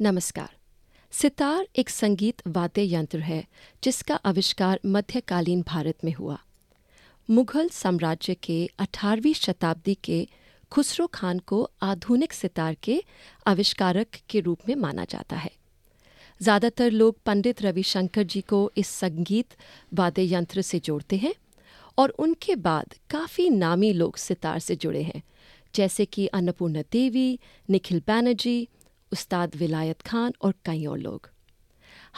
नमस्कार। सितार एक संगीत वाद्य यंत्र है, जिसका आविष्कार मध्यकालीन भारत में हुआ। मुगल साम्राज्य के 18वीं शताब्दी के खुसरो खान को आधुनिक सितार के आविष्कारक के रूप में माना जाता है। ज़्यादातर लोग पंडित रविशंकर जी को इस संगीत वाद्य यंत्र से जोड़ते हैं और उनके बाद काफ़ी नामी लोग सितार से जुड़े हैं, जैसे कि अन्नपूर्णा देवी, निखिल बैनर्जी उस्ताद विलायत खान और कई और लोग।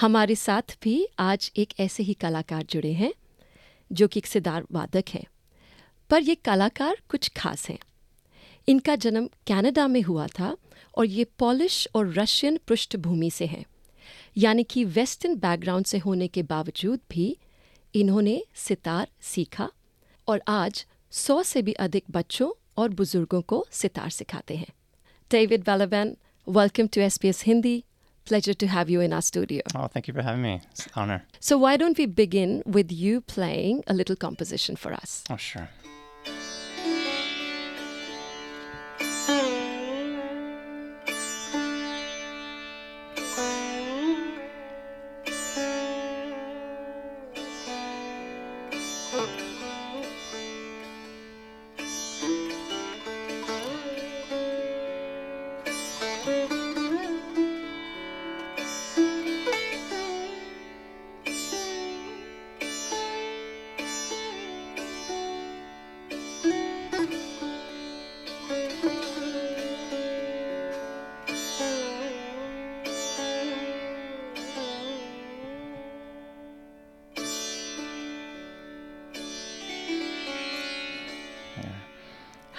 हमारे साथ भी आज एक ऐसे ही कलाकार जुड़े हैं, जो कि एक सितार वादक हैं। पर ये कलाकार कुछ खास हैं। इनका जन्म कनाडा में हुआ था और ये पॉलिश और रशियन पृष्ठभूमि से हैं। यानी कि वेस्टर्न बैकग्राउंड से होने के बावजूद भी इन्होंने सितार सीखा और आज सौ से भी अधिक बच्चों और बुज़ुर्गों को सितार सिखाते हैं। डेविड वेलावैन Welcome to SBS Hindi. Pleasure to have you in our studio. Oh, thank you for having me. It's an honor. So, why don't we begin with you playing a little composition for us? Oh, sure.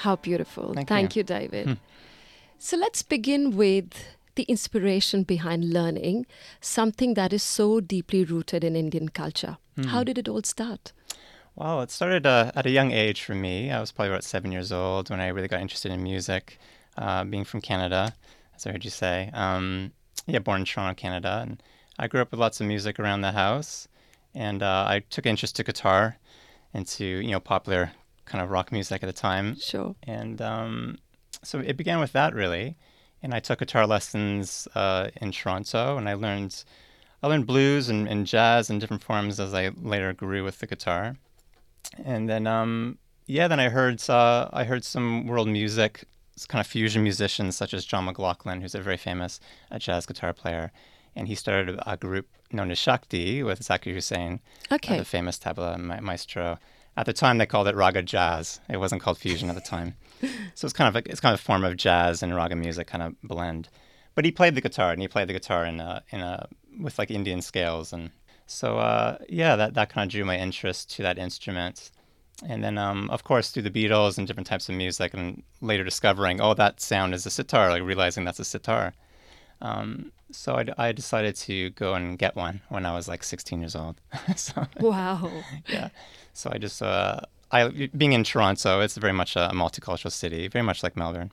How beautiful. Thank you. you, David. So, let's begin with the inspiration behind learning something that is so deeply rooted in Indian culture. How did it all start? Well, it started uh, at a young age for me. I was probably about seven years old when I really got interested in music, uh, being from Canada, as I heard you say. Um, yeah, born in Toronto, Canada. And I grew up with lots of music around the house. And uh, I took interest to guitar and to, you know, popular kind of rock music at the time. Sure. And um, so it began with that really. And I took guitar lessons uh, in Toronto, and I learned I learned blues and, and jazz in different forms as I later grew with the guitar. And then um, yeah, then I heard uh, I heard some world music, kind of fusion musicians such as John McLaughlin, who's a very famous uh, jazz guitar player, and he started a group known as Shakti with Zakir Hussain, uh, Okay. the famous tabla ma- maestro. At the time, they called it raga jazz. It wasn't called fusion at the time. So it's kind of a, it's kind of a form of jazz and raga music kind of blend. But he played the guitar, and he played the guitar in a, in a with like Indian scales, and so uh, yeah, that that kind of drew my interest to that instrument. And then, um, of course, through the Beatles and different types of music, and later discovering, oh, that sound is a sitar, like realizing that's a sitar. Um, so I decided to go and get one when I was like 16 years old. so Wow. yeah. So I just, uh, I being in Toronto, it's very much a multicultural city, very much like Melbourne.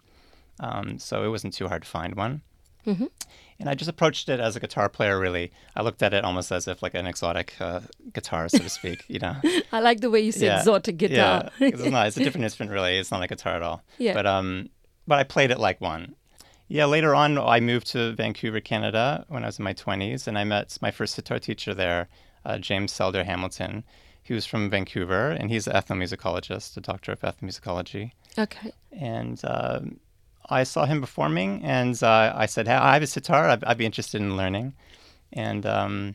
Um, so it wasn't too hard to find one. Mhm. And I just approached it as a guitar player. Really, I looked at it almost as if like an exotic uh, guitar, so to speak. You know, I like the way you said Yeah. exotic guitar. yeah, it's not. It's a different instrument, really. It's not like a guitar at all. Yeah. But um, but I played it like one. Yeah. Later on, I moved to Vancouver, Canada, when I was in my twenties, and I met my first sitar teacher there, uh, James Sadler Hamilton. He was from Vancouver, and he's an ethnomusicologist, a doctor of ethnomusicology. okay. And um I saw him performing, and uh, I said, "Hey, I have a sitar. I'd, I'd be interested in learning." And um,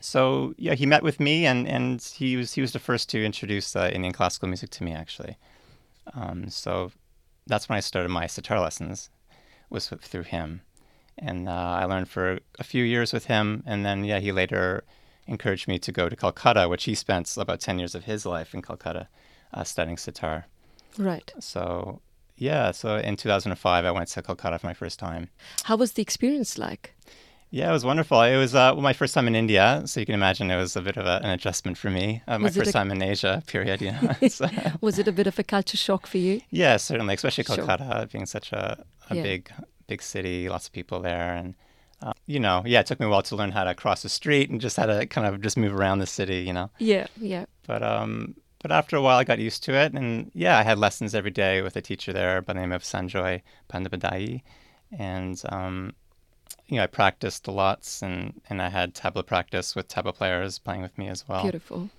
so, yeah, he met with me, and, and he was he was the first to introduce uh, Indian classical music to me, actually. Um, so that's when I started my sitar lessons, was through him, and uh, I learned for a few years with him, and then yeah, he later encouraged me to go to Calcutta, which he spent about ten years of his life in Calcutta, uh, studying sitar. Right. So yeah, so in 2005, I went to Calcutta for my first time. How was the experience like? Yeah, it was wonderful. It was uh, my first time in India, so you can imagine it was a bit of a, an adjustment for me. Uh, my first a- time in Asia, period. You know? So, Was it a bit of a culture shock for you? yeah, certainly, especially Sure. Calcutta being such a, a Yeah. big, big city, lots of people there, and uh, you know, yeah, it took me a while to learn how to cross the street and just how to kind of just move around the city, you know. Yeah, yeah. But um, but after a while, I got used to it, and yeah, I had lessons every day with a teacher there by the name of Sanjoy Bandopadhyay, and um, you know, I practiced lots, and and I had tabla practice with tabla players playing with me as well. Beautiful.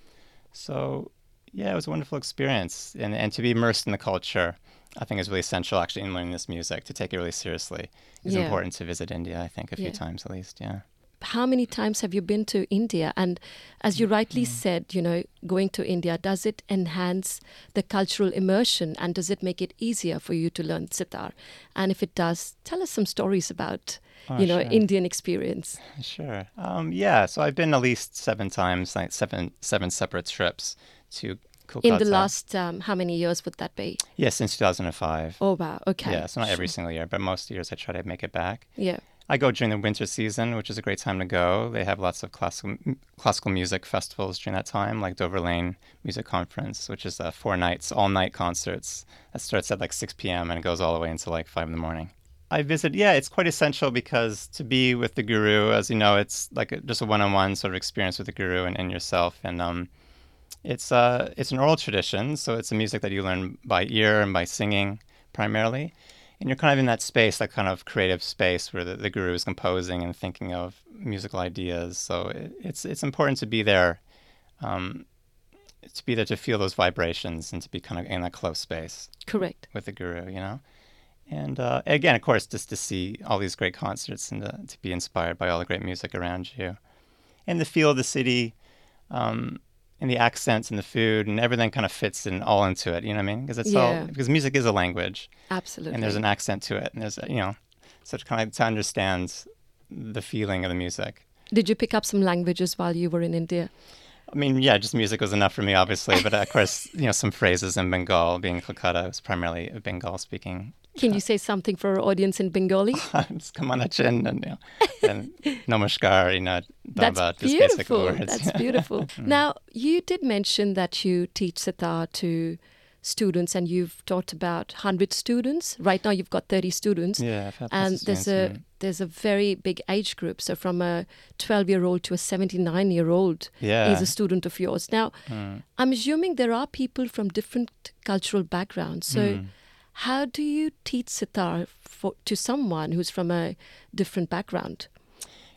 So yeah, it was a wonderful experience, and and to be immersed in the culture, I think is really essential actually in learning this music. To take it really seriously It's Yeah. important to visit India. I think a few Yeah. times at least. Yeah. How many times have you been to India? And as you rightly Mm. said, you know, going to India, does it enhance the cultural immersion and does it make it easier for you to learn sitar? And if it does, tell us some stories about, Oh, you know, sure. Indian experience. Sure. Um, yeah. So I've been at least seven times, like seven seven separate trips to In the last, um, how many years would that be? yeah, since 2005. Oh, wow. Okay. Yeah, so not every Sure. single year, but most years I try to make it back. Yeah. I go during the winter season, which is a great time to go. They have lots of classical classical music festivals during that time, like Dover Lane Music Conference, which is uh, four nights, all night concerts. That starts at like 6 p.m. and it goes all the way until like 5 in the morning. I visit, yeah, it's quite essential because to be with the guru, as you know, it's like a, just a one-on-one sort of experience with the guru and, and yourself. And um, it's uh, it's an oral tradition, so it's a music that you learn by ear and by singing primarily. And you're kind of in that space, that kind of creative space where the, the guru is composing and thinking of musical ideas. So it, it's it's important to be there, um, to be there to feel those vibrations and to be kind of in that close space Correct. with the guru, you know. And uh, again, of course, just to see all these great concerts and to, to be inspired by all the great music around you, and the feel of the city, um, and the accents and the food and everything kind of fits in all into it. You know what I mean? Because it's Yeah. all because music is a language Absolutely. and there's an accent to it, and there's you know, so kind of to understand the feeling of the music. Did you pick up some languages while you were in India? I mean, yeah, just music was enough for me, obviously, but of course, you know, some phrases in Bengal. Being Kolkata, it was primarily a Bengal-speaking Can you say something for our audience in Bengali? just come on a chin and, you know, and namaskar, you know, That's Dhamma, just basic beautiful. words. That's beautiful. Mm. now, you did mention that you teach sitar to students and you've taught about 100 students. Right now, you've got 30 students. yeah, I've had lots And there's a there's a very big age group. So from a 12 year old to a 79 year old yeah. is a student of yours. Now, Mm. I'm assuming there are people from different cultural backgrounds. So Mm. how do you teach sitar for, to someone who's from a different background?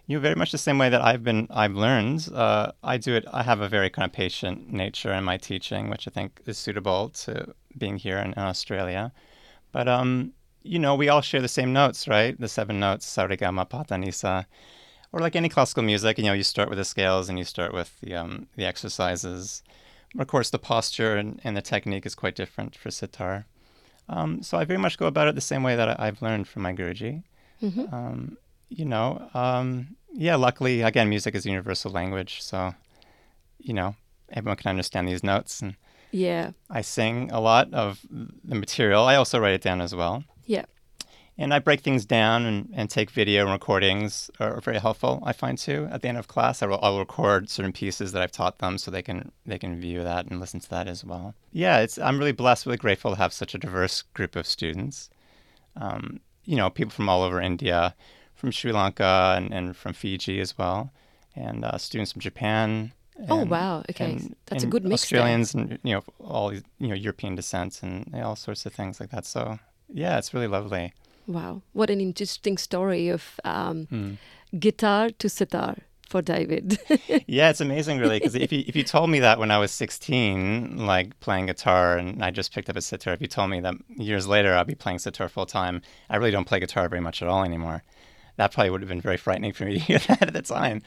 You very much the same way that I've been, I've learned. Uh, I do it. I have a very kind of patient nature in my teaching, which I think is suitable to being here in, in Australia. But um, you know, we all share the same notes, right? The seven notes: sarigama, pata, nisa. Or like any classical music, you know, you start with the scales and you start with the um, the exercises. Of course, the posture and, and the technique is quite different for sitar. Um, so I very much go about it the same way that I, I've learned from my guruji hmm um, you know, um, yeah, luckily, again, music is a universal language. So, you know, everyone can understand these notes. And Yeah. I sing a lot of the material. I also write it down as well. Yeah. And I break things down and, and take video and recordings are very helpful, I find too. At the end of class, I will, I'll record certain pieces that I've taught them so they can they can view that and listen to that as well. Yeah, it's I'm really blessed, really grateful to have such a diverse group of students. Um, you know, people from all over India, from Sri Lanka and, and from Fiji as well, and uh, students from Japan. Oh, wow. Okay. and- That's a good mix there. Australians and you know all these you know European descent and all sorts of things like that. So yeah, it's really lovely. Wow. What an interesting story of um, Mm. guitar to sitar for David. Yeah, it's amazing, really, because if you if you told me that when I was 16, like playing guitar, and I just picked up a sitar, if you told me that years later I'll be playing sitar full time, I really don't play guitar very much at all anymore. That probably would have been very frightening for me to hear that at the time.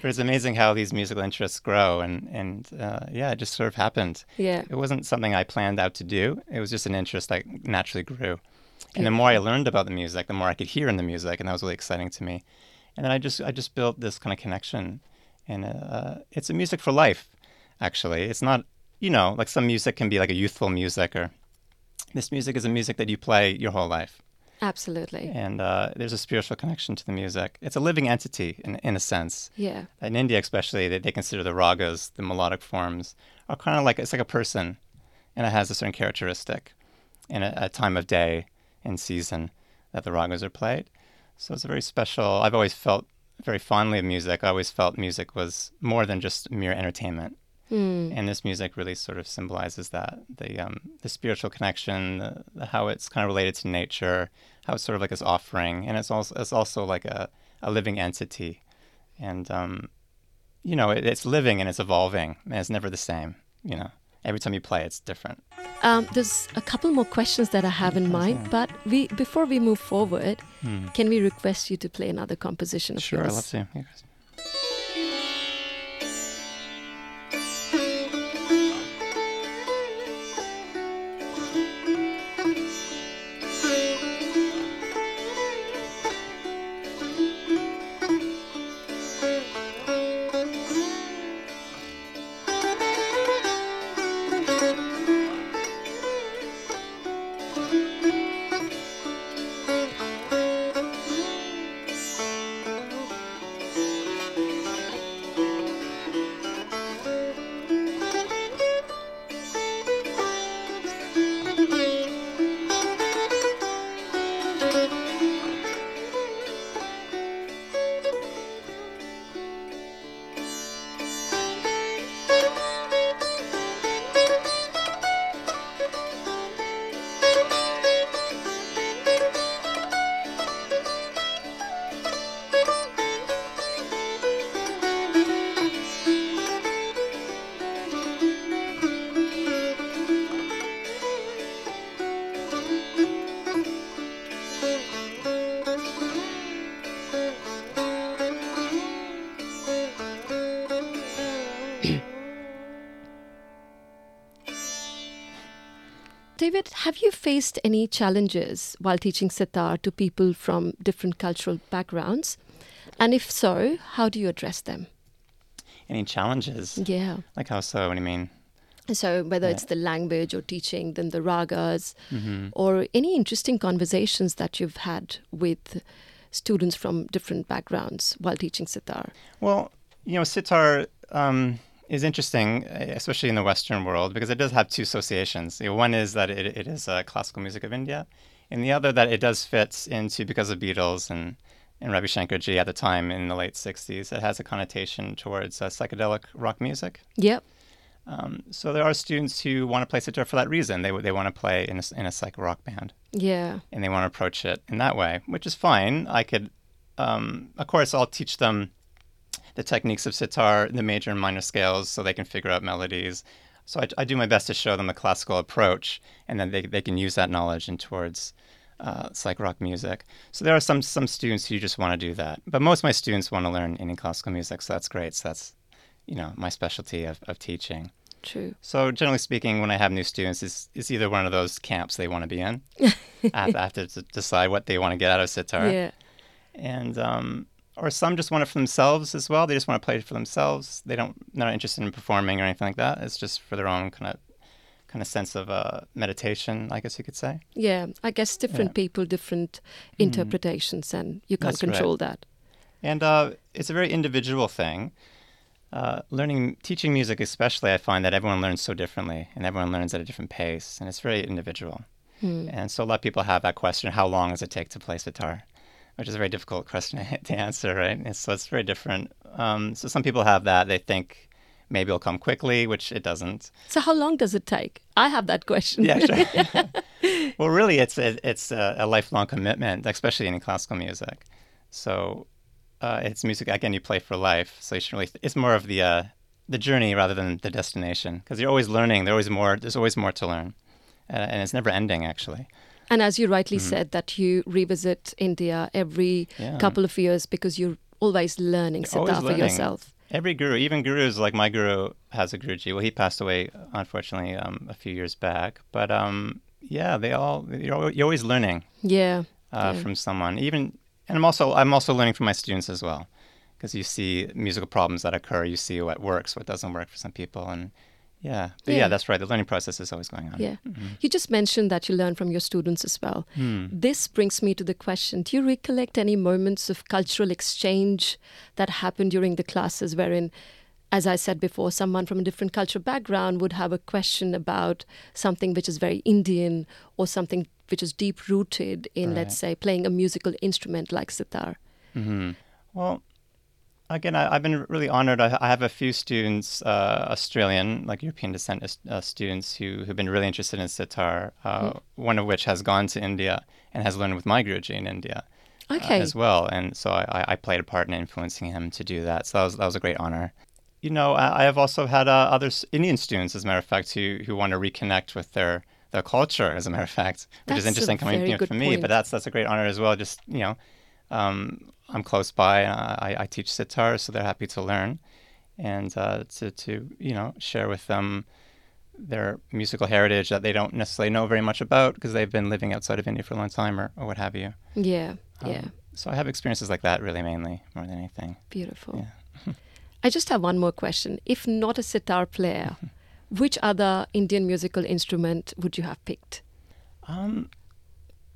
But it's amazing how these musical interests grow, and and uh, yeah, it just sort of happened. yeah. It wasn't something I planned out to do. It was just an interest that naturally grew. And the more I learned about the music, the more I could hear in the music, and that was really exciting to me. And then I just I just built this kind of connection, and uh, it's a music for life. Actually, it's not you know like some music can be like a youthful music, or this music is a music that you play your whole life, Absolutely. and uh, there's a spiritual connection to the music. It's a living entity in in a sense. Yeah. In India, especially, they, they consider the ragas, the melodic forms, are kind of like it's like a person, and it has a certain characteristic, in a, a time of day and season that the ragas are played. So it's a very special. I've always felt very fondly of music. I always felt music was more than just mere entertainment, Hmm. and this music really sort of symbolizes that the um, the spiritual connection, the, the, how it's kind of related to nature, how it's sort of like this offering, and it's also it's also like a, a living entity, and um, you know, it, it's living and it's evolving, and it's never the same. You know, every time you play, it's different. Um, there's a couple more questions that I have in mind, but we before we move forward, can we request you to play another composition of Sure, I yours? love to. Here, David, have you faced any challenges while teaching sitar to people from different cultural backgrounds? And if so, how do you address them? Any challenges? Yeah. Like how so? What do you mean? So, whether it's the language or teaching, then the ragas, or any interesting conversations that you've had with students from different backgrounds while teaching sitar. Well, you know, sitar um, is interesting, eh, especially in the Western world, because it does have two associations. You know, one is that it, it is uh, classical music of India, and the other that it does fit into because of Beatles and and Ravi Shankar Ji at the time in the late '60s. It has a connotation towards uh, psychedelic rock music. Yep. Um, so there are students who want to play sitar for that reason. They they want to play in a, in a psych rock band Yeah. and they want to approach it in that way, which is fine. I could, um, of course, I'll teach them the techniques of sitar, the major and minor scales, so they can figure out melodies. So I, I do my best to show them a classical approach, and then they, they can use that knowledge in towards uh, psych rock music. So there are some some students who just want to do that, but most of my students want to learn Indian classical music, so that's great. So that's you know my specialty of, of teaching. True. So generally speaking, when I have new students, it's, it's either one of those camps they want to be in. I have, I have to decide what they want to get out of sitar, Yeah. and um, or some just want it for themselves as well. They just want to play it for themselves. They don't they're not interested in performing or anything like that. It's just for their own kind of kind of sense of uh, meditation, I guess you could say. Yeah. I guess different people, different interpretations, and you can't That's right. control that. And uh, it's a very individual thing. Uh, learning, teaching music, especially, I find that everyone learns so differently, and everyone learns at a different pace, and it's very individual. And so a lot of people have that question: How long does it take to play sitar? Which is a very difficult question to answer, right? And so it's very different. Um, so some people have that; they think maybe it'll come quickly, which it doesn't. So, how long does it take? I have that question. Yeah, sure. well, really, it's a, it's a, a lifelong commitment, especially in classical music. So uh, it's music again you play for life. So you should really it's more of the uh, the journey rather than the destination because you're always learning. There's always more. There's always more to learn, uh, and it's never ending actually. And as you rightly said, that you revisit India every Mm-hmm. Yeah. couple of years because you're always learning always for yourself. Every guru, even gurus like my guru has a guruji. Well, he passed away unfortunately um, a few years back. But um, yeah, they all you're, you're always learning. Yeah. uh, Yeah. from someone. Even and I'm also I'm also learning from my students as well, because you see musical problems that occur. You see what works, what doesn't work for some people, and yeah, but yeah, Yeah. that's right. The learning process is always going on. Yeah. Mm-hmm. You just mentioned that you learn from your students as well. Hmm. This brings me to the question Do you recollect any moments of cultural exchange that happened during the classes wherein, as I said before, someone from a different cultural background would have a question about something which is very Indian or something which is deep rooted in, let's say, playing a musical instrument like sitar? Mm-hmm. Well, again, I, I've been really honored. I, I have a few students, uh, Australian, like European descent uh, students, who who've been really interested in sitar. Uh, One of which has gone to India and has learned with my Guruji in India. uh, Okay. as well, and so I, I- played a part in influencing him to do that. So that was that was a great honor. You know, I, I have also had uh, other Indian students, as a matter of fact, who who want to reconnect with their their culture, as a matter of fact, which That's is interesting coming you know, for me. point. But that's that's a great honor as well. Just you know, um, I'm close by. I, I teach sitar, so they're happy to learn, and uh, to to you know share with them their musical heritage that they don't necessarily know very much about because they've been living outside of India for a long time or, or what have you. Yeah, Um, yeah. So I have experiences like that really mainly more than anything. Beautiful. I just have one more question. If not a sitar player, which other Indian musical instrument would you have picked? Um,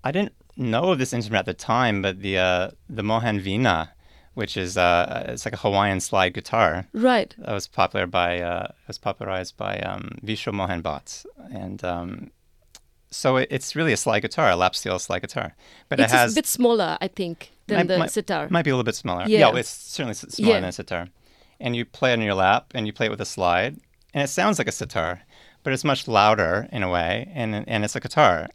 I didn't know of this instrument at the time, but the uh, the Mohan Vina, which is uh, it's like a Hawaiian slide guitar, Right. that was popular by uh, was popularized by um, Vishwa Mohan Bhatt, and um, so it, it's really a slide guitar, a lap steel slide guitar, but it's it has a bit smaller, I think, than might, the might- sitar. Might be a little bit smaller. Yeah. Yeah, it's certainly smaller Yeah. than a sitar. And you play it on your lap, and you play it with a slide, and it sounds like a sitar, but it's much louder in a way, and and it's a guitar.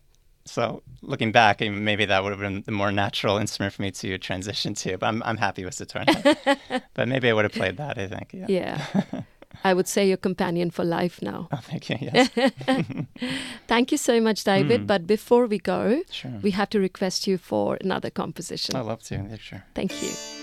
So looking back, maybe that would have been the more natural instrument for me to transition to. But I'm I'm happy with sitar. now. but maybe I would have played that. I think. Yeah. yeah. I would say your companion for life now. Oh, thank you. Yes. Thank you so much, David. Hmm. But before we go, Sure. we have to request you for another composition. I'd love to. Yeah, sure. Thank you.